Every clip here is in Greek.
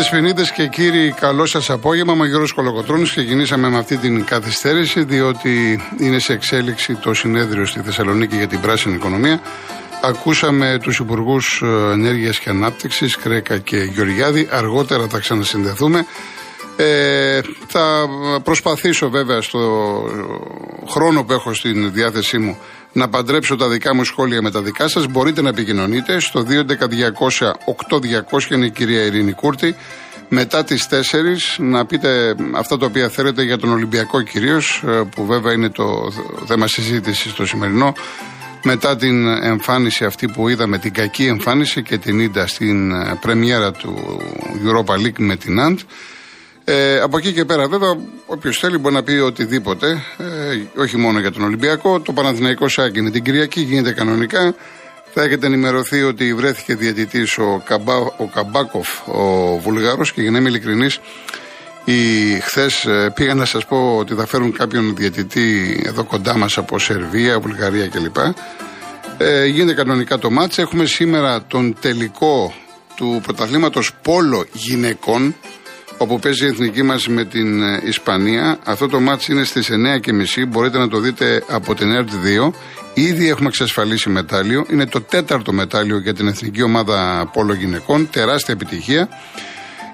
Κυρίε Δεσποινίδε και κύριοι, καλό σας απόγευμα. Είμαι ο Γιώργος Κολοκοτρόνη. Ξεκινήσαμε με αυτή την καθυστέρηση, διότι είναι σε εξέλιξη το συνέδριο στη Θεσσαλονίκη για την πράσινη οικονομία. Ακούσαμε τους Υπουργούς ε, Ενέργειας και Ανάπτυξης, Κρέκα και Γεωργιάδη. Αργότερα θα ξανασυνδεθούμε. Ε, θα προσπαθήσω βέβαια στο χρόνο που έχω στην διάθεσή μου να παντρέψω τα δικά μου σχόλια με τα δικά σας. Μπορείτε να επικοινωνείτε στο 211-200-8200 είναι η κυρία Ειρήνη Κούρτη. Μετά τις 4 να πείτε αυτά τα οποία θέλετε για τον Ολυμπιακό κυρίως ε, που βέβαια είναι το θέμα συζήτησης στο σημερινό μετά την εμφάνιση αυτή που είδαμε, την κακή εμφάνιση και την είδα στην ε, πρεμιέρα του Europa League με την Αντ. Ε, από εκεί και πέρα, βέβαια, όποιος θέλει μπορεί να πει οτιδήποτε, ε, όχι μόνο για τον Ολυμπιακό. Το Παναθηναϊκό Σάκη είναι την Κυριακή, γίνεται κανονικά. Θα έχετε ενημερωθεί ότι βρέθηκε διαιτητής ο, Καμπά, ο Καμπάκοφ, ο Βουλγάρος, και για να είμαι ειλικρινής, χθες ε, πήγα να σας πω ότι θα φέρουν κάποιον διαιτητή εδώ κοντά μας από Σερβία, Βουλγαρία κλπ. Ε, γίνεται κανονικά το μάτς. Έχουμε σήμερα τον τελικό του πρωταθλήματος Πόλο Γυναικών όπου παίζει η εθνική μας με την ε, Ισπανία. Αυτό το μάτς είναι στις 9.30, μπορείτε να το δείτε από την ΕΡΤ 2. Ήδη έχουμε εξασφαλίσει μετάλλιο, είναι το τέταρτο μετάλλιο για την εθνική ομάδα πόλο γυναικών, τεράστια επιτυχία.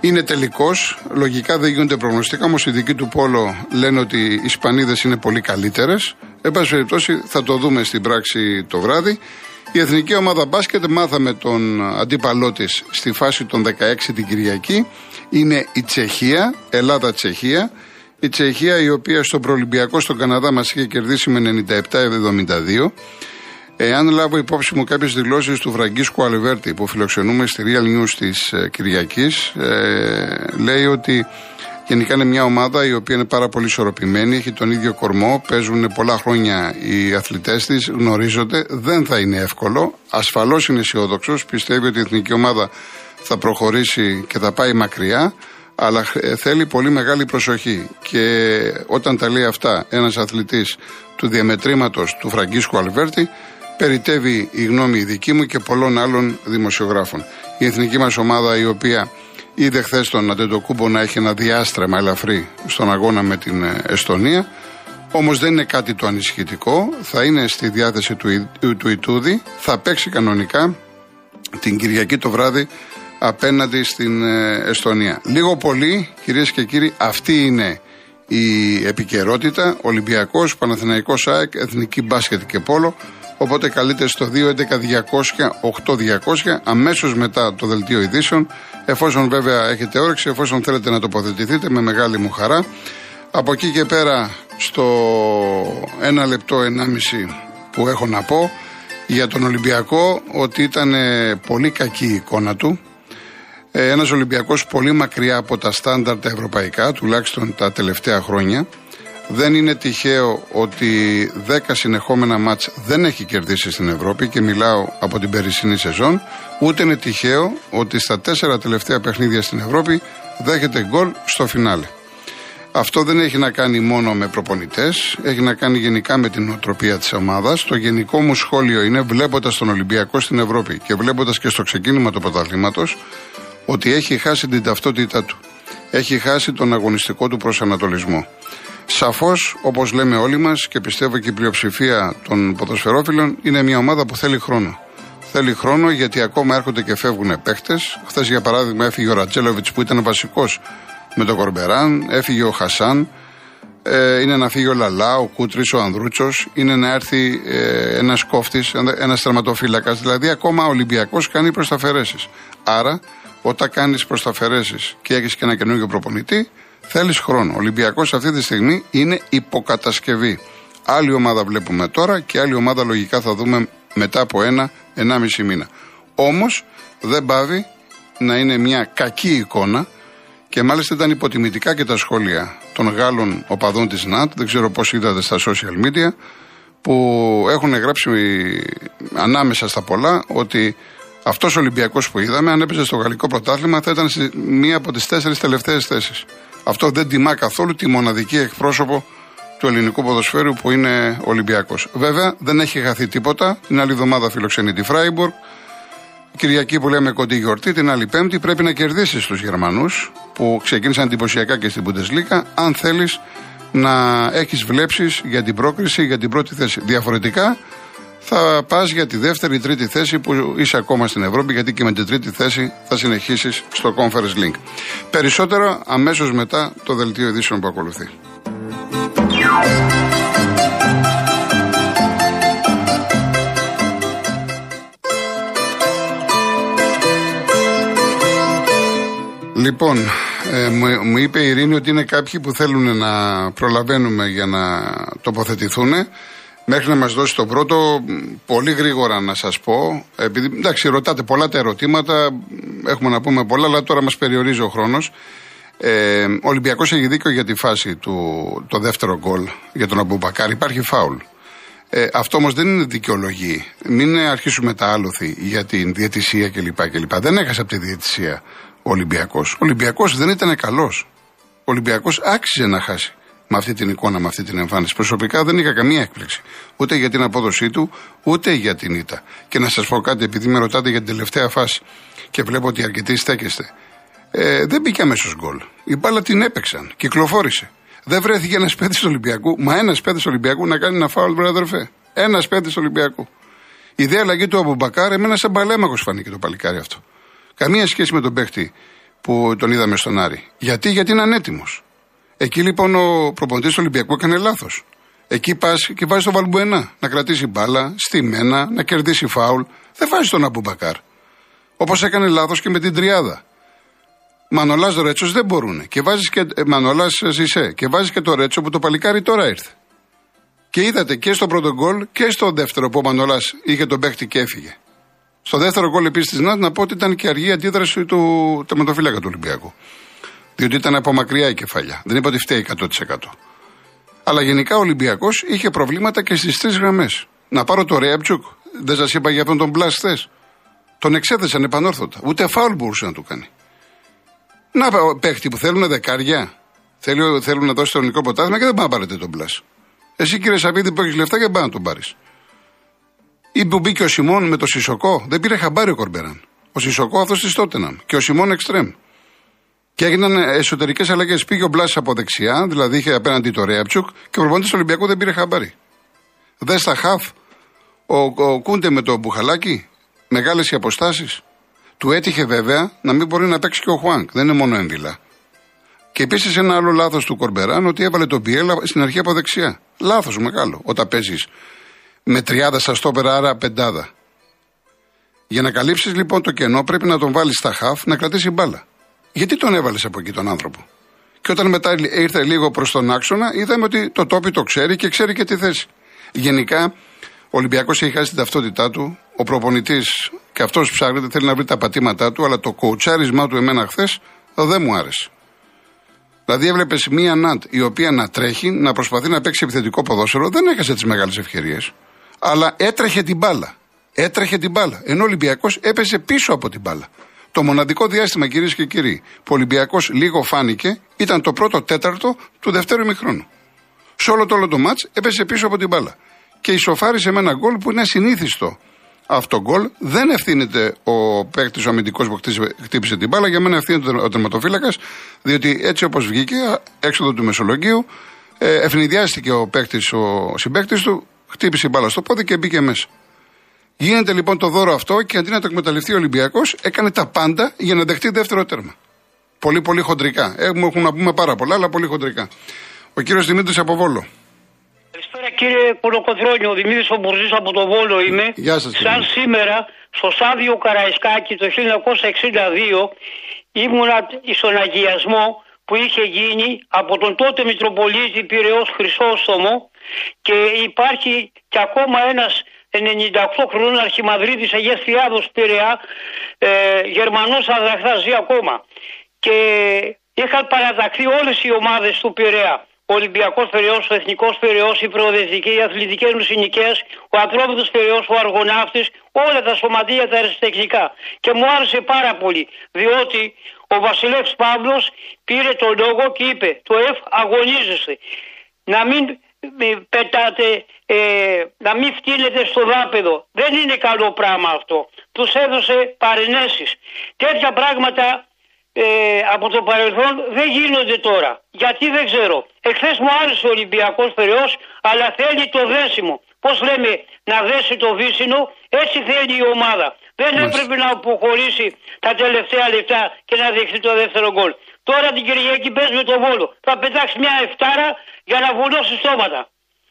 Είναι τελικός. Λογικά δεν γίνονται προγνωστικά, όμως οι δικοί του Πόλο λένε ότι οι Ισπανίδες είναι πολύ καλύτερες. Εν πάση περιπτώσει, θα το δούμε στην πράξη το βράδυ. Η εθνική ομάδα μπάσκετ μάθαμε τον αντίπαλό της στη φάση των 16 την Κυριακή. Είναι η Τσεχία, Ελλάδα-Τσεχία. Η Τσεχία η οποία στο προολυμπιακό στον Καναδά μας είχε κερδίσει με 97-72. Εάν λάβω υπόψη μου κάποιες δηλώσεις του Φραγκίσκου Αλβέρτη που φιλοξενούμε στη Real News της ε, Κυριακής, ε, λέει ότι Γενικά είναι μια ομάδα η οποία είναι πάρα πολύ ισορροπημένη, έχει τον ίδιο κορμό, παίζουν πολλά χρόνια οι αθλητές της, γνωρίζονται. Δεν θα είναι εύκολο. Ασφαλώς είναι αισιόδοξος, πιστεύει ότι η εθνική ομάδα θα προχωρήσει και θα πάει μακριά, αλλά θέλει πολύ μεγάλη προσοχή. Και όταν τα λέει αυτά ένας αθλητής του διαμετρήματος του Φραγκίσκου Αλβέρτη, περιτεύει η γνώμη δική μου και πολλών άλλων δημοσιογράφων. Η εθνική μας ομάδα η οποία Είδε χθες τον Αντετοκούμπο να έχει ένα διάστρεμα ελαφρύ στον αγώνα με την ε, Εστονία. Όμως δεν είναι κάτι το ανησυχητικό. Θα είναι στη διάθεση του, του Ιτούδη. Θα παίξει κανονικά την Κυριακή το βράδυ απέναντι στην ε, Εστονία. Λίγο πολύ, κυρίες και κύριοι, αυτή είναι η επικαιρότητα. Ολυμπιακός, Παναθηναϊκός ΑΕΚ, Εθνική Μπάσκετ και Πόλο. Οπότε καλείτε στο 211-200-8200 αμέσως μετά το δελτίο ειδήσεων. Εφόσον βέβαια έχετε όρεξη, εφόσον θέλετε να τοποθετηθείτε με μεγάλη μου χαρά. Από εκεί και πέρα στο ένα λεπτό, ενάμιση που έχω να πω για τον Ολυμπιακό ότι ήταν πολύ κακή η εικόνα του. Ε, ένας Ολυμπιακός πολύ μακριά από τα στάνταρ τα ευρωπαϊκά, τουλάχιστον τα τελευταία χρόνια. Δεν είναι τυχαίο ότι 10 συνεχόμενα μάτς δεν έχει κερδίσει στην Ευρώπη και μιλάω από την περισσυνή σεζόν. Ούτε είναι τυχαίο ότι στα τέσσερα τελευταία παιχνίδια στην Ευρώπη δέχεται γκολ στο φινάλε. Αυτό δεν έχει να κάνει μόνο με προπονητές, έχει να κάνει γενικά με την νοοτροπία της ομάδας. Το γενικό μου σχόλιο είναι, βλέποντας τον Ολυμπιακό στην Ευρώπη και βλέποντας και στο ξεκίνημα του πρωταθλήματος, ότι έχει χάσει την ταυτότητά του. Έχει χάσει τον αγωνιστικό του προσανατολισμό. Σαφώς, όπως λέμε όλοι μας και πιστεύω και η πλειοψηφία των ποδοσφαιρόφιλων, είναι μια ομάδα που θέλει χρόνο. Θέλει χρόνο γιατί ακόμα έρχονται και φεύγουν παίχτε. Χθες, για παράδειγμα, έφυγε ο Ρατσέλοβιτ που ήταν βασικός με τον Κορμπεράν, έφυγε ο Χασάν. Ε, είναι να φύγει ο Λαλά, ο Κούτρης, ο Ανδρούτσος. Είναι να έρθει ε, ένας κόφτης, ένα τερματοφύλακας. Δηλαδή, ακόμα ο Ολυμπιακός κάνει προσταφαιρέσει. Άρα, όταν κάνεις προσταφαιρέσει και έχεις και ένα καινούργιο προπονητή, Θέλεις χρόνο. Ο Ολυμπιακός αυτή τη στιγμή είναι υποκατασκευή. Άλλη ομάδα βλέπουμε τώρα και άλλη ομάδα λογικά θα δούμε μετά από ένα, ενάμιση μήνα. Όμως δεν πάβει να είναι μια κακή εικόνα και μάλιστα ήταν υποτιμητικά και τα σχόλια των Γάλλων οπαδών της ΝΑΤ, δεν ξέρω πώς είδατε στα social media, που έχουν γράψει ανάμεσα στα πολλά ότι αυτός ο Ολυμπιακός που είδαμε, αν έπαιζε στο γαλλικό πρωτάθλημα, θα ήταν σε μία από τις τέσσερις τελευταίες θέσεις. Αυτό δεν τιμά καθόλου τη μοναδική εκπρόσωπο του ελληνικού ποδοσφαίρου που είναι Ολυμπιακός. Βέβαια δεν έχει χαθεί τίποτα. Την άλλη εβδομάδα φιλοξενεί τη Φράιμπουργκ. Κυριακή που λέμε κοντή γιορτή, την άλλη Πέμπτη πρέπει να κερδίσεις τους Γερμανούς που ξεκίνησαν εντυπωσιακά και στην Bundesliga, αν θέλεις να έχεις βλέψεις για την πρόκριση, για την πρώτη θέση. Διαφορετικά θα πας για τη δεύτερη ή τρίτη θέση που είσαι ακόμα στην Ευρώπη, γιατί και με την τρίτη θέση θα συνεχίσεις στο Conference Link. Περισσότερο αμέσως μετά το δελτίο ειδήσεων που ακολουθεί. Λοιπόν, ε, μου, είπε η Ειρήνη ότι είναι κάποιοι που θέλουν να προλαβαίνουμε για να τοποθετηθούν. Μέχρι να μας δώσει το πρώτο, πολύ γρήγορα να σας πω, επειδή εντάξει, ρωτάτε πολλά τα ερωτήματα, έχουμε να πούμε πολλά, αλλά τώρα μας περιορίζει ο χρόνος. Ε, ο Ολυμπιακός έχει δίκιο για τη φάση του το δεύτερο γκολ για τον Αμπουμπακάρ. Υπάρχει φάουλ. Ε, αυτό όμως δεν είναι δικαιολογή. Μην αρχίσουμε τα άλοθη για την διαιτησία κλπ. κλπ. Δεν έχασε από τη διαιτησία ο Ολυμπιακός. Ο Ολυμπιακός δεν ήταν καλός. Ο Ολυμπιακός άξιζε να χάσει με αυτή την εικόνα, με αυτή την εμφάνιση. Προσωπικά δεν είχα καμία έκπληξη. Ούτε για την απόδοσή του, ούτε για την ήττα. Και να σας πω κάτι, επειδή με ρωτάτε για την τελευταία φάση και βλέπω ότι αρκετοί στέκεστε. Ε, δεν μπήκε αμέσως γκολ. Η μπάλα την έπαιξαν, κυκλοφόρησε. Δεν βρέθηκε ένας παίκτης Ολυμπιακού, μα ένας παίκτης Ολυμπιακού να κάνει ένα φάουλ, βρε αδερφέ. Ένας παίκτης Ολυμπιακού. Η δε αλλαγή του Αμπουμπακάρ, εμένα σαν παλαίμαχος φάνηκε το παλικάρι αυτό. Καμία σχέση με τον παίχτη που τον είδαμε στον Άρη. Γιατί, γιατί είναι ανέτοιμος. Εκεί λοιπόν ο προπονητής του Ολυμπιακού έκανε λάθος. Εκεί πας και βάζεις τον Βαλμπουενά να κρατήσει μπάλα, στημένα, να κερδίσει φάουλ. Δεν βάζεις τον Αμπουμπακάρ. Όπως έκανε λάθος και με την τριάδα. Μανολάς Ρέτσος δεν μπορούν. Και βάζεις και. Ε, Μανολάς Σισέ. Και βάζεις και το Ρέτσο που το παλικάρι τώρα ήρθε. Και είδατε και στο πρώτο γκολ και στο δεύτερο που ο Μανολάς είχε τον παίχτη και έφυγε. Στο δεύτερο γκολ επίσης τη ΝΑΤ να πω ότι ήταν και αργή αντίδραση του τερματοφύλακα του Ολυμπιακού. Διότι ήταν από μακριά η κεφαλιά. Δεν είπα ότι φταίει 100%. Αλλά γενικά ο Ολυμπιακός είχε προβλήματα και στις τρεις γραμμές. Να πάρω το Ρέαμπτσουκ. Δεν σας είπα για αυτόν τον Μπλα χθες. Τον εξέθεσαν επανόρθωτα. Ούτε φάουλ μπορούσε να του κάνει. Να παίχτη που θέλουν δεκάρια. Θέλουν, θέλουν να δώσει το ελληνικό ποτάσμα και δεν πάνε να πάρετε τον Μπλα. Εσύ κύριε Σαββίδη που έχεις λεφτά και πάνε να τον πάρεις. Ή που μπήκε ο Σιμών με το Σισοκό. Δεν πήρε χαμπάρι ο Κορμπεράν. Ο Σισοκό αυτός της Τότεναμ. Και ο Σιμών εξτρέμ. Και έγιναν εσωτερικές αλλαγές. Πήγε ο Μπλάσης από δεξιά, δηλαδή είχε απέναντι το Ρέαπτσουκ και ο προπονητής του Ολυμπιακού δεν πήρε χαμπάρι. Δες στα χαφ. Ο, ο Κούντε με το Μπουχαλάκι. Μεγάλες οι αποστάσεις. Του έτυχε βέβαια να μην μπορεί να παίξει και ο Χουάνκ. Δεν είναι μόνο έμβυλα. Και επίσης ένα άλλο λάθος του Κορμπεράν ότι έβαλε τον Πιέλα στην αρχή από δεξιά. Λάθος μεγάλο. Όταν παίζεις με τριάδα στα στόπερα, άρα πεντάδα. Για να καλύψεις λοιπόν το κενό, πρέπει να τον βάλεις στα χαφ να κρατήσει μπάλα. Γιατί τον έβαλες από εκεί τον άνθρωπο; Και όταν μετά ήρθε λίγο προς τον άξονα, είδαμε ότι το τόπι το ξέρει και ξέρει και τη θέση. Γενικά, ο Ολυμπιακός έχει χάσει την ταυτότητά του. Ο προπονητής και αυτός ψάχνεται, θέλει να βρει τα πατήματά του, αλλά το κοουτσάρισμά του εμένα χθες δεν μου άρεσε. Δηλαδή, έβλεπες μία Ναντ η οποία να τρέχει, να προσπαθεί να παίξει επιθετικό ποδόσφαιρο, δεν έχασε τις μεγάλες ευκαιρίες αλλά έτρεχε την μπάλα. Έτρεχε την μπάλα. Ενώ ο Ολυμπιακός έπεσε πίσω από την μπάλα. Το μοναδικό διάστημα, κυρίες και κύριοι, που ο Ολυμπιακός λίγο φάνηκε ήταν το πρώτο τέταρτο του δευτέρου ημιχρόνου. Σε όλο το όλο το μάτς έπεσε πίσω από την μπάλα. Και ισοφάρισε με ένα γκολ που είναι ασυνήθιστο. Αυτό γκολ δεν ευθύνεται ο παίκτης ο αμυντικός που χτύπησε την μπάλα. Για μένα ευθύνεται ο τερματοφύλακας, διότι έτσι όπως βγήκε έξοδο του Μεσολογίου, ε, ευνηδιάστηκε ο παίκτης, ο συμπαίκτης του, χτύπησε μπάλα στο πόδι και μπήκε μέσα. Γίνεται λοιπόν το δώρο αυτό και αντί να το εκμεταλλευτεί ο Ολυμπιακός, έκανε τα πάντα για να δεχτεί δεύτερο τέρμα. Πολύ, πολύ χοντρικά. Έχουμε, έχουμε να πούμε πάρα πολλά, αλλά πολύ χοντρικά. Ο κύριος Δημήτρης από Βόλο. Καλησπέρα κύριε Κολοκοτρόνιο, ο Δημήτρης Ομπουρζή από το Βόλο είμαι. Γεια σας, Σαν σήμερα, στο στάδιο Καραϊσκάκη το 1962, ήμουνα στον αγιασμό που είχε γίνει από τον τότε Μητροπολίτη Πυραιός Χρυσόστομο και υπάρχει και ακόμα ένας 98 χρονών αρχιμαδρίτης Αγίας Θιάδος Πειραιά, ε, Γερμανός αδραχτάς ακόμα. Και είχαν παραταχθεί όλες οι ομάδες του Πειραιά. Ο Ολυμπιακός Πυραιό, ο Εθνικός Πυραιό, η Προοδευτική, οι Αθλητικές Νουσινικέ, ο Ατρόμητο Πυραιό, ο Αργοναύτη, όλα τα σωματεία τα αριστεχνικά. Και μου άρεσε πάρα πολύ, διότι ο Βασιλεύς Παύλος πήρε το λόγο και είπε το ΕΦ αγωνίζεστε. Να μην πετάτε, ε, να μην φτύνετε στο δάπεδο. Δεν είναι καλό πράγμα αυτό. Τους έδωσε παρενέσεις. Τέτοια πράγματα ε, από το παρελθόν δεν γίνονται τώρα. Γιατί δεν ξέρω. Εχθές μου άρεσε ο Ολυμπιακός Περαιός, αλλά θέλει το δέσιμο. Πώς λέμε να δέσει το βύσινο, έτσι θέλει η ομάδα. Δεν έπρεπε να αποχωρήσει τα τελευταία λεπτά και να δεχθεί το δεύτερο γκολ. Τώρα την Κυριακή πες με το Βόλο. Θα πετάξει μια εφτάρα για να βουλώσει στόματα.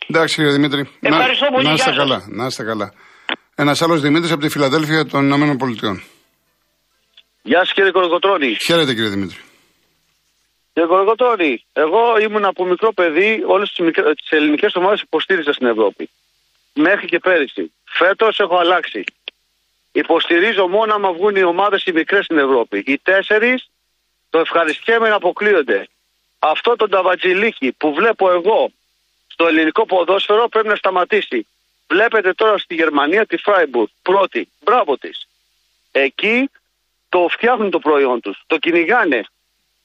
Εντάξει κύριε Δημήτρη. Ευχαριστώ πολύ. Να είστε καλά. Να είστε καλά. Ένας άλλος Δημήτρης από τη Φιλαδέλφια των Ηνωμένων Πολιτειών. Γεια σας κύριε Κοροκοτρόνη. Χαίρετε κύριε Δημήτρη. Κύριε Κοροκοτρόνη, εγώ ήμουν από μικρό παιδί, όλες τις ελληνικές ομάδες υποστήριζα στην Ευρώπη. Μέχρι και πέρυσι. Φέτος έχω αλλάξει. Υποστηρίζω μόνο άμα βγουν οι ομάδες οι μικρές στην Ευρώπη. Οι τέσσερις το ευχαριστιέμαι να αποκλείονται. Αυτό το ταβατζιλίκι που βλέπω εγώ στο ελληνικό ποδόσφαιρο πρέπει να σταματήσει. Βλέπετε τώρα στη Γερμανία τη Φράιμπουργκ, πρώτη. Μπράβο της. Εκεί το φτιάχνουν το προϊόν τους, το κυνηγάνε.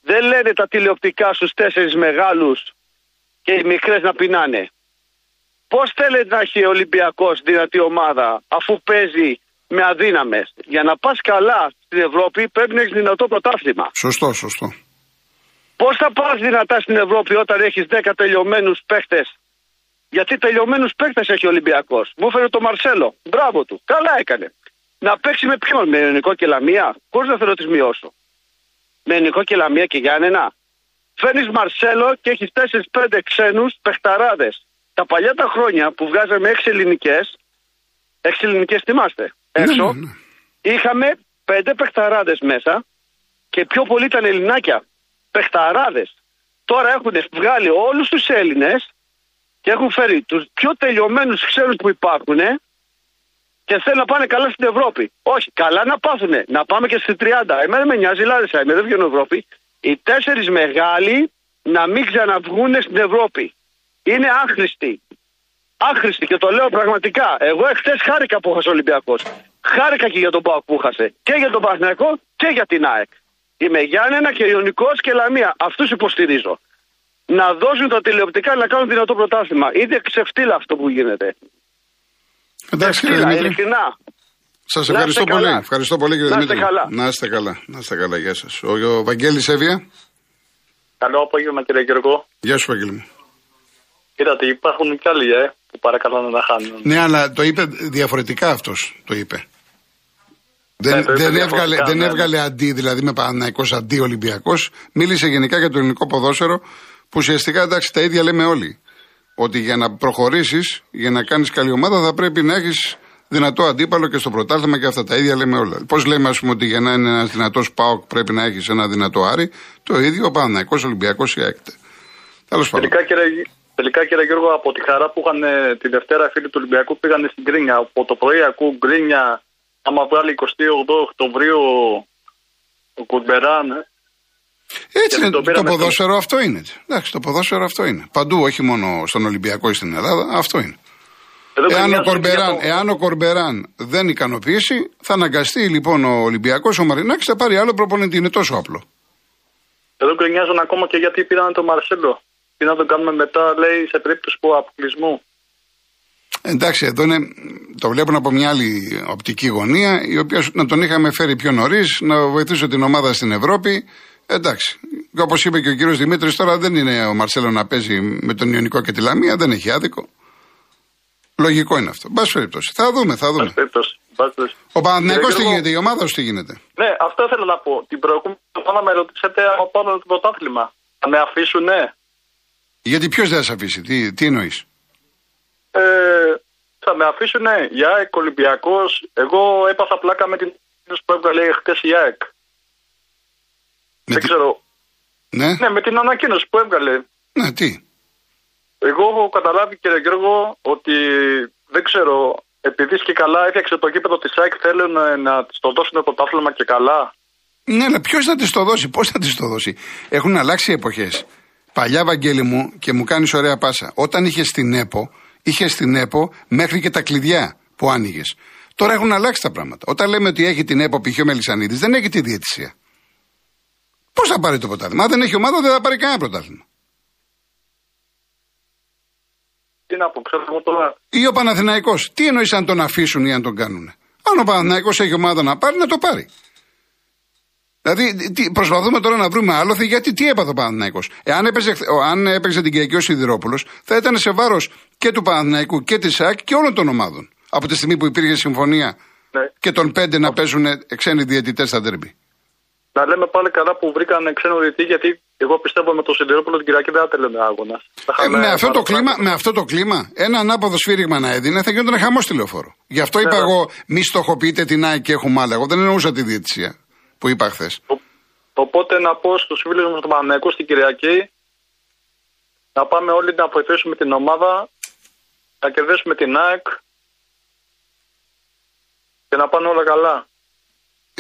Δεν λένε τα τηλεοπτικά στους τέσσερις μεγάλους και οι μικρές να πεινάνε. Πώς θέλετε να έχει ο Ολυμπιακός δυνατή ομάδα αφού παίζει με αδύναμες; Για να πας καλά στην Ευρώπη πρέπει να έχεις δυνατό πρωτάθλημα. Σωστό, σωστό. Πώς θα πας δυνατά στην Ευρώπη όταν έχεις 10 τελειωμένους παίχτες. Γιατί τελειωμένους παίχτες έχει ο Ολυμπιακός. Μου έφερε το Μαρσέλο. Μπράβο του. Καλά έκανε. Να παίξει με ποιον, με Ελληνικό και Λαμία, χωρίς να θέλω να τη μειώσω. Με Ελληνικό και Λαμία και Γιάννενα. Φέρνεις Μαρσέλο και έχεις 4-5 ξένους παιχταράδες. Τα παλιά τα χρόνια που βγάζαμε 6 ελληνικές, 6 ελληνικές θυμάστε, Ναι, έξω, ναι, ναι. είχαμε 5 παιχταράδες μέσα και πιο πολύ ήταν Ελληνάκια. Παιχταράδες. Τώρα έχουν βγάλει όλους τους Έλληνες και έχουν φέρει τους πιο τελειωμένους ξένου που υπάρχουν και θέλουν να πάνε καλά στην Ευρώπη. Όχι, καλά να πάθουνε. Να πάμε και στι 30. Εμένα με νοιάζει, Λάρισα, είμαι, δεν βγαίνω Ευρώπη. Οι τέσσερις μεγάλοι να μην ξαναβγούν στην Ευρώπη. Είναι άχρηστοι. Άχρηστοι και το λέω πραγματικά. Εγώ εχθές χάρηκα που έχασε ο Ολυμπιακός. Χάρηκα και για τον Πάοκ που έχασε. Και για τον Παναθηναϊκό και για την ΑΕΚ. Είμαι Γιάννενα και Ιωνικός και Λαμία. Αυτούς υποστηρίζω. Να δώσουν τα τηλεοπτικά να κάνουν δυνατό πρωτάθλημα. Είναι ξεφτύλα αυτό που γίνεται. Εντάξει κύριε Ξεφτύλα, Δημήτρη. ειλικρινά. Σας Να είστε ευχαριστώ πολύ. καλά. Ευχαριστώ πολύ κύριε Να είστε Δημήτρη. καλά. Να είστε καλά. Να είστε καλά. Γεια σας. Ο, ο Βαγγέλης Εύβοια. Καλό απόγευμα κύριε Γιώργο. Γεια σου Βαγγέλη μου. Είδατε υπάρχουν κι άλλοι ε, που παρακαλάνε να χάνουν. Ναι, αλλά το είπε διαφορετικά αυτός. Το είπε. Δεν, Ναι, το είπε δεν, έβγαλε, διαφορετικά, δεν ναι, ναι. έβγαλε αντί, δηλαδή με Παναναϊκό αντί Ολυμπιακός. Μίλησε γενικά για το ελληνικό ποδόσφαιρο που ουσιαστικά εντάξει τα ίδια λέμε όλοι. Ότι για να προχωρήσεις, για να κάνεις καλή ομάδα, θα πρέπει να έχεις δυνατό αντίπαλο και στο πρωτάθλημα και αυτά τα ίδια λέμε όλα. Πώς λέμε, ας πούμε, ότι για να είναι ένας δυνατός ΠΑΟΚ πρέπει να έχεις ένα δυνατό Άρη, το ίδιο ο Παναναϊκό Ολυμπιακός ή ΑΕΚ. Τέλος πάντων. Τελικά κύριε, τελικά κύριε Γιώργο από τη χαρά που είχαν ε, τη Δευτέρα οι φίλοι του Ολυμπιακού πήγανε στην Κρίνια. Από το πρωί ακούω Γκρίνια άμα βγάλει 28 Οκτωβρίου ο Κουτμπεράν. Ε. Έτσι Και είναι. το Το, πήραμε ποδόσφαιρο αυτό είναι. Εντάξει, το ποδόσφαιρο αυτό είναι. Παντού, όχι μόνο στον Ολυμπιακό ή στην Ελλάδα, αυτό είναι. Εδώ Εάν ο, γκρινιάζουν και Κορμπεράν, για το- εάν ο Κορμπεράν δεν ικανοποιήσει, θα αναγκαστεί λοιπόν ο Ολυμπιακός, ο Μαρινάκης, θα πάρει άλλο προπονητή. Είναι τόσο απλό. Εδώ γκρινιάζουν ακόμα και γιατί πήραν τον Μαρσέλο. Τι να τον κάνουμε μετά, λέει, σε περίπτωση που αποκλεισμού. Εντάξει, εδώ είναι, το βλέπουν από μια άλλη οπτική γωνία, η οποία να τον είχαμε φέρει πιο νωρίς, να βοηθούσε την ομάδα στην Ευρώπη. Εντάξει. Όπως είπε και ο κύριος Δημήτρης, τώρα δεν είναι ο Μαρσέλο να παίζει με τον Ιωνικό και τη Λαμία, δεν έχει άδικο. Λογικό είναι αυτό. Μπας περιπτώσει. Θα δούμε, θα δούμε. Πάση περιπτώσει. Πάση περιπτώσει. Ο Παναθηναϊκός τι Κύριε Γιώργο, γίνεται, η ομάδα σου τι γίνεται; Ναι, αυτό ήθελα να πω. Την προηγούμενη εβδομάδα με ρωτήσατε από πάνω το πρωτάθλημα. Θα με αφήσουν, ναι. Γιατί ποιος δεν θα σε αφήσει, τι, τι εννοείς; Ε, θα με αφήσουν, ναι. Η ΑΕΚ Ολυμπιακός. Εγώ έπαθα πλάκα με την ανακοίνωση που έβγαλε χτες η ΑΕΚ. Δεν ξέρω. Ναι, Ναι, με την ανακοίνωση που έβγαλε. ναι, τι; Εγώ έχω καταλάβει, κύριε Γιώργο, ότι δεν ξέρω. Επειδή και καλά έφτιαξε το κήπεδο της ΑΕΚ, θέλουν ε, να τη το δώσουν το πρωτάθλημα και καλά. Ναι, αλλά ποιος θα της το δώσει, πώς θα της το δώσει; Έχουν αλλάξει οι εποχές. Παλιά, Βαγγέλη μου, και μου κάνεις ωραία πάσα. Όταν είχες την ΕΠΟ, είχες την ΕΠΟ μέχρι και τα κλειδιά που άνοιγες. Τώρα έχουν αλλάξει τα πράγματα. Όταν λέμε ότι έχει την ΕΠΟ π.χ. ο Μελισανίδης, δεν έχει τη διαιτησία. Πώς θα πάρει το πρωτάθλημα; Αν δεν έχει ομάδα, δεν θα πάρει κανένα πρωτάθλημα. ξέρω εγώ τώρα. Ή ο Παναθηναϊκός. Τι εννοείς αν τον αφήσουν ή αν τον κάνουν. Αν ο Παναθηναϊκός έχει ομάδα να πάρει, να το πάρει. Δηλαδή, τι, προσπαθούμε τώρα να βρούμε άλοθη γιατί τι έπαθε ο Παναθηναϊκός; Εάν έπαιζε, αν έπαιζε την Κυριακή ο Σιδηρόπουλος, θα ήταν σε βάρος και του Παναθηναϊκού και της ΣΑΚ και όλων των ομάδων. Από τη στιγμή που υπήρχε συμφωνία Ναι. και των πέντε να παίζουν ξένοι διαιτητές στα τέρμπι. Να λέμε πάλι καλά που βρήκαν ξένο διετή, γιατί εγώ πιστεύω με το Σιδηρόπουλο την Κυριακή δεν θα τελειώνει αγώνα. Ε, με, αυτό το κλίμα, με αυτό το κλίμα, ένα ανάποδο σφύριγμα να έδινε θα γινόταν χαμός τηλεοφόρο. Γι' αυτό είπα Ναι, εγώ, μη στοχοποιείτε την ΑΕΚ και έχουμε άλλα. Εγώ δεν εννοούσα τη διαιτησία που είπα χθες. Ο- Οπότε να πω στους φίλους μου του Παναναϊκού στην Κυριακή να πάμε όλοι να βοηθήσουμε την ομάδα, να κερδίσουμε την ΑΕΚ και να πάνε όλα καλά.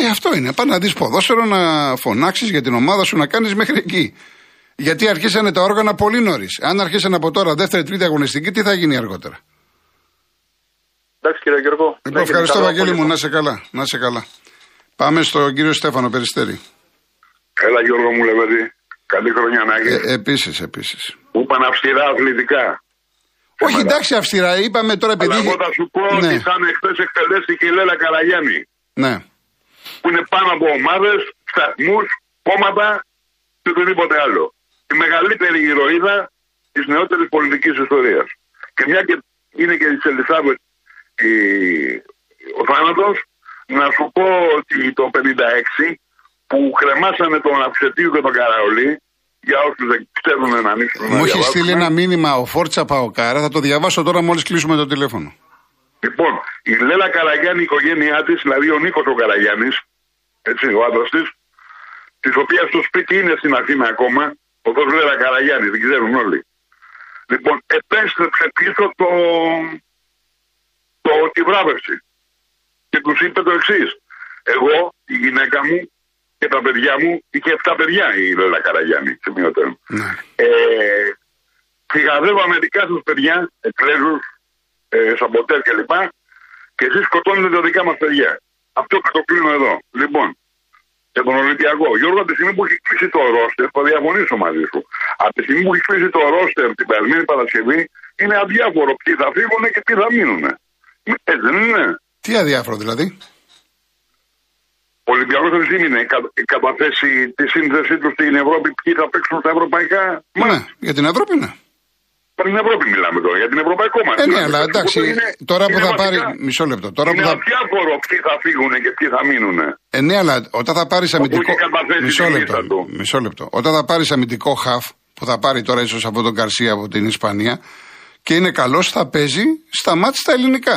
Ε, αυτό είναι. Πάνε να δεις ποδόσφαιρο, να φωνάξεις για την ομάδα σου, να κάνεις μέχρι εκεί. Γιατί αρχίσανε τα όργανα πολύ νωρίς. Αν αρχίσανε από τώρα δεύτερη, τρίτη αγωνιστική, τι θα γίνει αργότερα; Εντάξει κύριε Γιώργο. Λοιπόν, Να έχετε ευχαριστώ, καλό Βαγγέλη μου, απόγευμα. να σε καλά. Να σε καλά. Πάμε στον κύριο Στέφανο Περιστέρη. Έλα Γιώργο μου Λεβέντη. Καλή χρονιά να έχεις. Ε, επίσης, επίσης. Μου είπαν αυστηρά αθλητικά. Όχι, εντάξει, αυστηρά. Είπαμε τώρα Αλλά επειδή. εγώ θα σου πω ναι, ότι σαν εχθές εκτελέστηκε η Λέλα Καραγιάννη. ναι. Που είναι πάνω από ομάδες, σταθμούς, κόμματα και οτιδήποτε άλλο. Η μεγαλύτερη ηρωίδα της νεότερης πολιτικής ιστορίας. Και μια και είναι και της Ελισάβετ η... ο θάνατος, να σου πω ότι το 56 που κρεμάσανε τον Αυσετίου και τον Καραολί, για όσους δεν ξέρουν να ανοίξουν να Μου έχεις διαβάσουν, στείλει ένα μήνυμα ο Φόρτσα Παοκάρα. Θα το διαβάσω τώρα μόλις κλείσουμε το τηλέφωνο. Λοιπόν, η Λέλα Καραγιάννη, η οικογένειά της, δηλαδή ο Νίκος ο Καραγιάννης, έτσι, ο άντρας της, της οποίας το σπίτι είναι στην Αθήνα ακόμα, ο τό Λέλα Καραγιάννη, την ξέρουν όλοι. Λοιπόν, επέστρεψε πίσω το, το, τη βράβευση. Και τους είπε το εξής. Εγώ, η γυναίκα μου και τα παιδιά μου, είχε 7 παιδιά η Λέλα Καραγιάννη, σημειωτέρων. Ναι. Ε, φυγαδεύω αμερικά σα παιδιά, εκλέζους, ε, σαμποτέρ κλπ. Και εσείς σκοτώνετε τα δικά μας παιδιά. Αυτό θα το κλείνω εδώ. Λοιπόν, για τον Ολυμπιακό. Γιώργο, από τη στιγμή που έχει κλείσει το ρόστερ, θα διαφωνήσω μαζί σου. Από τη στιγμή που έχει κλείσει το ρόστερ την περασμένη Παρασκευή, είναι αδιάφορο ποιοι θα φύγουν και ποιοι θα μείνουν. Έτσι δεν είναι. Τι αδιάφορο δηλαδή; Ο Ολυμπιακός αυτή τη στιγμή είναι κα- καταθέσει τη σύνθεσή τους στην Ευρώπη, ποιοι θα παίξουν στα ευρωπαϊκά; Ναι, για την Ευρώπη ναι. Για την Ευρώπη μιλάμε τώρα, για την ευρωπαϊκό μας. Ε, ναι, αλλά εντάξει, τώρα που θα πάρει. Μισό λεπτό. Τώρα που είναι θα... αδιάφορο ποιοι θα φύγουν και ποιοι θα μείνουν. Ε, ναι, αλλά όταν θα πάρεις αμυντικό. είχε καταθέσει Μισό τη λεπτό. λίστα του. Μισό λεπτό. Όταν θα πάρεις αμυντικό χαφ, που θα πάρει τώρα ίσως από τον Καρσία από την Ισπανία, και είναι καλός, θα παίζει στα μάτια στα ελληνικά.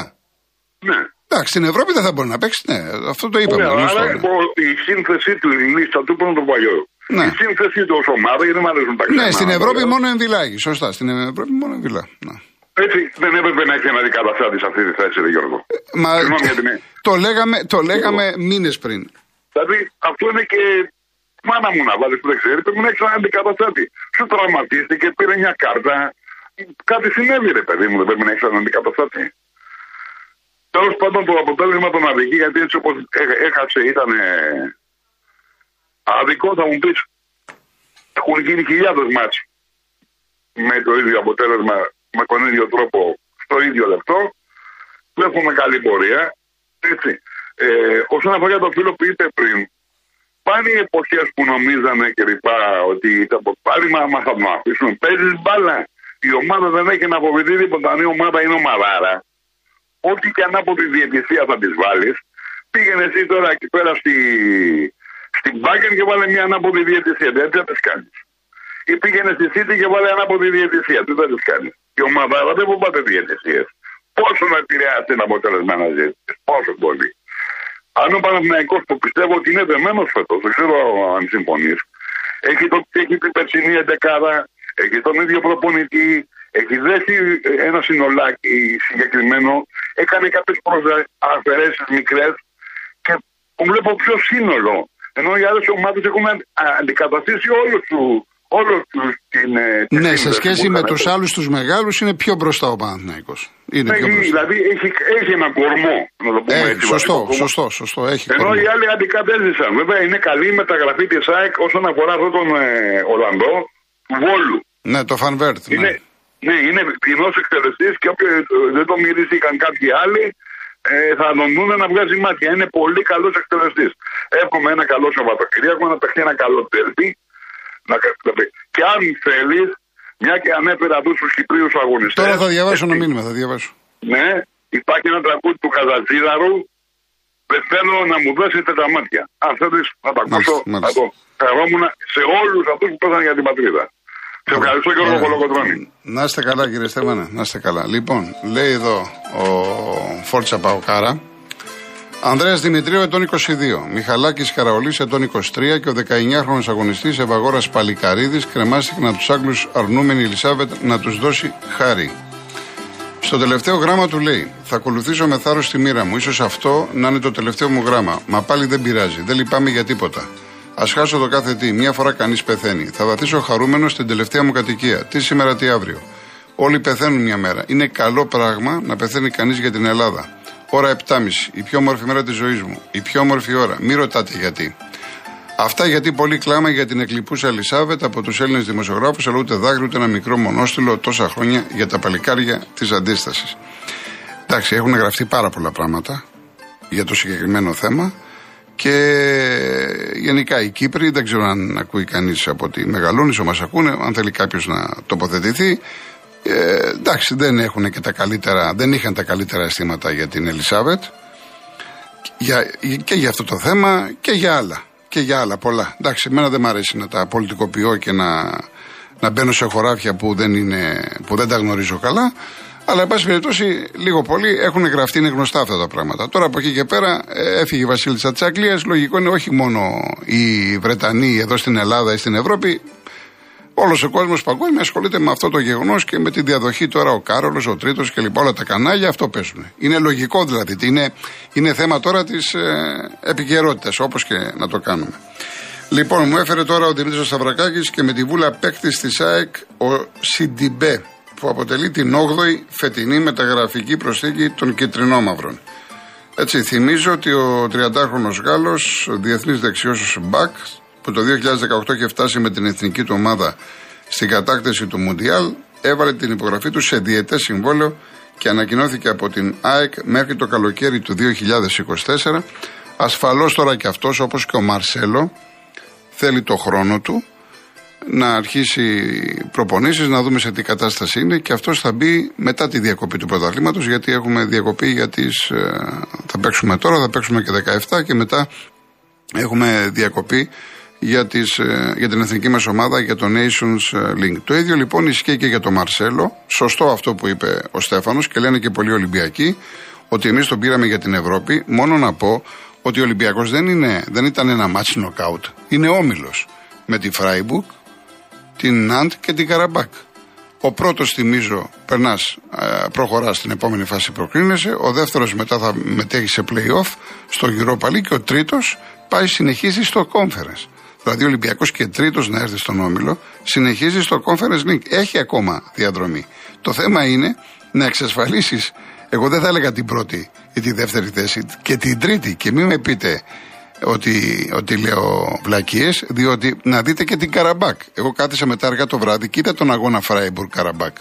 Ναι. Εντάξει, στην Ευρώπη δεν θα μπορεί να παίξει, ναι, αυτό το είπαμε. Ωραία, γνωστό, άρα ναι. λοιπόν, η σύνθεσή του, η λίστα του, που είναι το παλιό. Ναι. Η σύνθεσή του ω ομάδας, γιατί δεν μου αρέσουν τα ξένα. Ναι, στην Ευρώπη όλα. μόνο εμβυλάγει. Σωστά, στην Ευρώπη μόνο εμβυλά. Ναι. Έτσι δεν έπρεπε να έχει ένα αντικαταστάτη σε αυτή τη θέση, ρε Γιώργο. Μα Συγγνώμη για την το λέγαμε, το λέγαμε μήνες πριν. Δηλαδή αυτό είναι και μάνα μου να βάλεις που δεν ξέρει, πρέπει να έχεις έναν αντικαταστάτη. Σου τραυματίστηκε, πήρε μια κάρτα. Κάτι συνέβη, ρε παιδί μου, δεν πρέπει να έχεις έναν αντικαταστάτη. Τέλος πάντων το αποτέλεσμα των αδική, γιατί έτσι όπως έχασε ήταν αδικό, θα μου πεις. Έχουν γίνει χιλιάδες μάτς με το ίδιο αποτέλεσμα, με τον ίδιο τρόπο, στο ίδιο λεπτό. Βλέπουμε καλή πορεία. Έτσι. Ε, όσον αφορά το φίλο που είπε πριν, πάνε οι εποχές που νομίζανε και λοιπά ότι ήταν το πάλιμα, μα θα τον αφήσουν. Παίζει μπάλα. Η ομάδα δεν έχει να αποβηθεί τίποτα. Αν η ομάδα είναι ομαδάρα, ό,τι και αν από τη διαιτησία θα τη βάλεις, πήγαινε εσύ τώρα εκεί πέρα στη, στην Μπάγκεν και βάλε μια ανάποδη διαιτησία. Δεν θα τις κάνεις. Ή πήγαινε στη City και βάλε ανάποδη διαιτησία. Τι θα τις κάνεις. Η ομαδάρα δεν φοβάται διαιτησίες. Πόσο να επηρεάσει την αποτέλεσμα να ζήσει. Πόσο πολύ. Αν ο Παναθηναϊκός που πιστεύω ότι είναι δεμένος φέτος, δεν ξέρω αν συμφωνείς, έχει, το, έχει την περσινή εντεκάδα, έχει τον ίδιο προπονητή, έχει δέσει ένα συνολάκι συγκεκριμένο, έκανε κάποιες αφαιρέσεις μικρές και βλέπω πιο σύνολο. Ενώ οι άλλες ομάδες έχουν α- αντικαταστήσει όλο του. Όλο τους την, ε, τη Ναι, σε σύνδεση σχέση που με είχαν. τους άλλους τους μεγάλους είναι πιο μπροστά ο Παναθηναϊκός. Είναι πιο Έχει, μπροστά. δηλαδή έχει, έχει ένα κορμό, να το πούμε Έχει, έτσι. σωστό, βασικό κορμό. σωστό, σωστό. Έχει Ενώ κορμό. οι άλλοι αντικατέστησαν. Βέβαια είναι καλή η μεταγραφή της ΑΕΚ όσον αφορά αυτόν τον ε, Ολλανδό του Βόλου. Ναι, το Φανβέρτ. Είναι, Ναι. Ναι, είναι κοινό εκτελεστής και όποιο δεν το μυρίστηκαν κάποιοι άλλοι ε, θα τον δουν να βγάζει μάτια. Είναι πολύ καλός εκτελεστής. Εύχομαι ένα καλό Σαββατοκύριακο να παιχτεί ένα καλό τέλπι. Να... Και αν θέλεις, μια και ανέφερα αυτού του Κυπρίους αγωνιστέ. Τώρα θα διαβάσω ένα μήνυμα, θα διαβάσω. Ναι, υπάρχει ένα τραγούδι του Καζατζίδαρου. Δεν θέλω να μου δώσετε τα μάτια. Αν θέλεις να τα ακούσω, θα το χαρόμουν σε όλους αυτούς που πέσαν για την πατρίδα. Σε ευχαριστώ και όλο Κολοκοτρώνη. Να είστε καλά κύριε Στέφανε, να είστε καλά. Λοιπόν, λέει εδώ ο Φόρτσα Παοκάρα. Ανδρέας Δημητρίου ετών 22, Μιχαλάκης Καραολής ετών 23 και ο 19χρονος αγωνιστής Ευαγόρας Παλικαρίδης κρεμάστηκε να τους Άγγλους αρνούμενη Ελισάβετ να τους δώσει χάρη. Στο τελευταίο γράμμα του λέει: Θα ακολουθήσω με θάρρος τη μοίρα μου. σω αυτό να είναι το τελευταίο μου γράμμα. Μα πάλι δεν πειράζει. Δεν λυπάμαι για τίποτα. Α χάσω το κάθε τι. Μια φορά κανείς πεθαίνει. Θα βαθίσω χαρούμενος στην τελευταία μου κατοικία. Τι σήμερα, τι αύριο. Όλοι πεθαίνουν μια μέρα. Είναι καλό πράγμα να πεθαίνει κανείς για την Ελλάδα. Ώρα 7.30. Η πιο όμορφη μέρα της ζωής μου. Η πιο όμορφη ώρα. Μην ρωτάτε γιατί. Αυτά γιατί πολύ κλάμα για την εκλειπούσα Ελισάβετ από τους Έλληνες δημοσιογράφους, αλλά ούτε δάκρυ ούτε ένα μικρό μονόστιλο τόσα χρόνια για τα παλικάρια της αντίστασης. Εντάξει, έχουν γραφτεί πάρα πολλά πράγματα για το συγκεκριμένο θέμα. Και γενικά οι Κύπροι, δεν ξέρω αν ακούει κανείς από τη Μεγαλόνισο, μα ακούνε, αν θέλει κάποιος να τοποθετηθεί. Ε, εντάξει, δεν έχουν και τα καλύτερα, δεν είχαν τα καλύτερα αισθήματα για την Ελισάβετ για, και για αυτό το θέμα και για άλλα. Και για άλλα πολλά. Εντάξει, εμένα δεν μου αρέσει να τα πολιτικοποιώ και να, να μπαίνω σε χωράφια που δεν, είναι, που δεν τα γνωρίζω καλά. Αλλά, εν πάση περιπτώσει, λίγο πολύ έχουν γραφτεί, είναι γνωστά αυτά τα πράγματα. Τώρα από εκεί και πέρα ε, έφυγε η Βασίλισσα της Αγγλίας. Λογικό είναι όχι μόνο οι Βρετανοί εδώ στην Ελλάδα ή στην Ευρώπη. Όλος ο κόσμος παγκόσμια ασχολείται με αυτό το γεγονός και με τη διαδοχή τώρα ο Κάρολος, ο Τρίτος και λοιπά. Όλα τα κανάλια αυτό παίζουν. Είναι λογικό δηλαδή. Είναι, είναι θέμα τώρα της ε, επικαιρότητας, όπως και να το κάνουμε. Λοιπόν, μου έφερε τώρα ο Δημήτρης Σαβρακάκη και με τη βούλα παίκτης της ΑΕΚ ο Σιντιμπέ που αποτελεί την 8η φετινή μεταγραφική προσθήκη των κυτρινόμαυρων. Έτσι, θυμίζω ότι ο 30χρονο Γάλλος, διεθνής δεξιός Μπακς, που το 2018 είχε φτάσει με την εθνική του ομάδα στην κατάκτηση του Μουντιάλ, έβαλε την υπογραφή του σε διετέ συμβόλαιο και ανακοινώθηκε από την ΑΕΚ μέχρι το καλοκαίρι του 2024. Ασφαλώς τώρα και αυτός όπως και ο Μαρσέλο θέλει το χρόνο του να αρχίσει προπονήσεις, να δούμε σε τι κατάσταση είναι και αυτός θα μπει μετά τη διακοπή του πρωταθλήματος γιατί έχουμε διακοπή για τις, ε, θα παίξουμε τώρα, θα παίξουμε και 17 και μετά έχουμε διακοπή για, τις, ε, για την εθνική μας ομάδα για το Nations Link. Το ίδιο λοιπόν ισχύει και για τον Μαρσέλο. Σωστό αυτό που είπε ο Στέφανος και λένε και πολλοί Ολυμπιακοί ότι εμείς τον πήραμε για την Ευρώπη. Μόνο να πω ότι ο Ολυμπιακός δεν, είναι, δεν ήταν ένα match knockout. Είναι όμιλος με τη Freiburg, την Ναντ και την Καραμπάκ. Ο πρώτος, θυμίζω, περνάς, ε, προχωράς στην επόμενη φάση προκρίνεσαι. Ο δεύτερος μετά θα μετέχει σε playoff στο Europa League και ο τρίτος πάει συνεχίζει στο Conference. Δηλαδή ο Ολυμπιακό και τρίτος να έρθει στον Όμιλο, συνεχίζει στο Conference League. Έχει ακόμα διαδρομή. Το θέμα είναι να εξασφαλίσεις, εγώ δεν θα έλεγα την πρώτη ή τη δεύτερη θέση, και την τρίτη. Και μην με πείτε ότι, ότι λέω βλακίες, διότι να δείτε και την Καραμπάκ. Εγώ κάθισα μετά αργά το βράδυ, κοίτα τον αγώνα Φράιμπουργκ Καραμπάκ.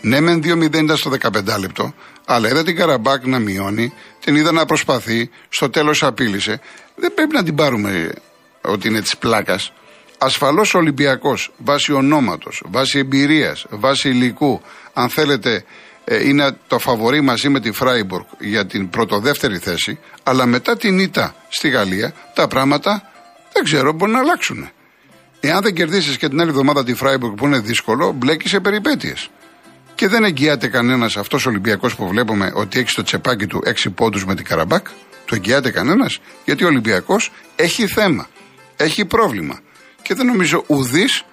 Ναι, μεν 2-0 στο 15 λεπτό, αλλά είδα την Καραμπάκ να μειώνει, την είδα να προσπαθεί, στο τέλος απείλησε. Δεν πρέπει να την πάρουμε ότι είναι της πλάκας. Ασφαλώς ο Ολυμπιακός, βάσει ονόματος, βάσει εμπειρίας, βάσει υλικού, αν θέλετε, ε, είναι το φαβορί μαζί με τη Φράιμπουργκ για την πρωτοδεύτερη θέση, αλλά μετά την ήττα στη Γαλλία τα πράγματα δεν ξέρω μπορεί να αλλάξουν. Εάν δεν κερδίσεις και την άλλη εβδομάδα τη Φράιμπουργκ που είναι δύσκολο, μπλέκεις σε περιπέτειες. Και δεν εγγυάται κανένας αυτός ο Ολυμπιακός που βλέπουμε ότι έχει στο τσεπάκι του 6 πόντους με την Καραμπάκ. Το εγγυάται κανένας, γιατί ο Ολυμπιακός έχει θέμα. Έχει πρόβλημα. Και δεν νομίζω ουδής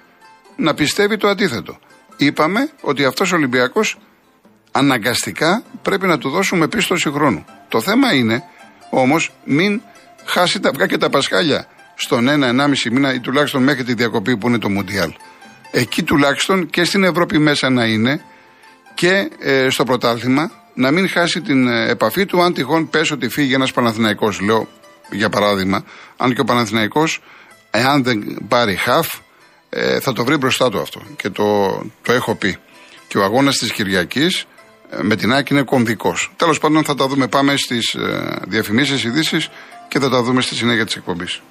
να πιστεύει το αντίθετο. Είπαμε ότι αυτός ο Ολυμπιακός αναγκαστικά πρέπει να του δώσουμε πίστοση χρόνου. Το θέμα είναι όμως μην χάσει τα αυγά και τα πασχάλια στον ένα-ενάμιση μήνα ή τουλάχιστον μέχρι τη διακοπή που είναι το Μουντιάλ. Εκεί τουλάχιστον και στην Ευρώπη μέσα να είναι και ε, στο πρωτάθλημα να μην χάσει την ε, επαφή του αν τυχόν πες ότι φύγει ένας Παναθηναϊκός. Λέω για παράδειγμα, αν και ο Παναθηναϊκός, εάν δεν πάρει χαφ, ε, θα το βρει μπροστά του αυτό. Και το, το έχω πει. Και ο αγώνας της Κυριακής ε, με την Άκη είναι κομβικός. Τέλος πάντων, θα τα δούμε. Πάμε στις ε, διαφημίσεις, ειδήσεις και θα τα δούμε στη συνέχεια της εκπομπής.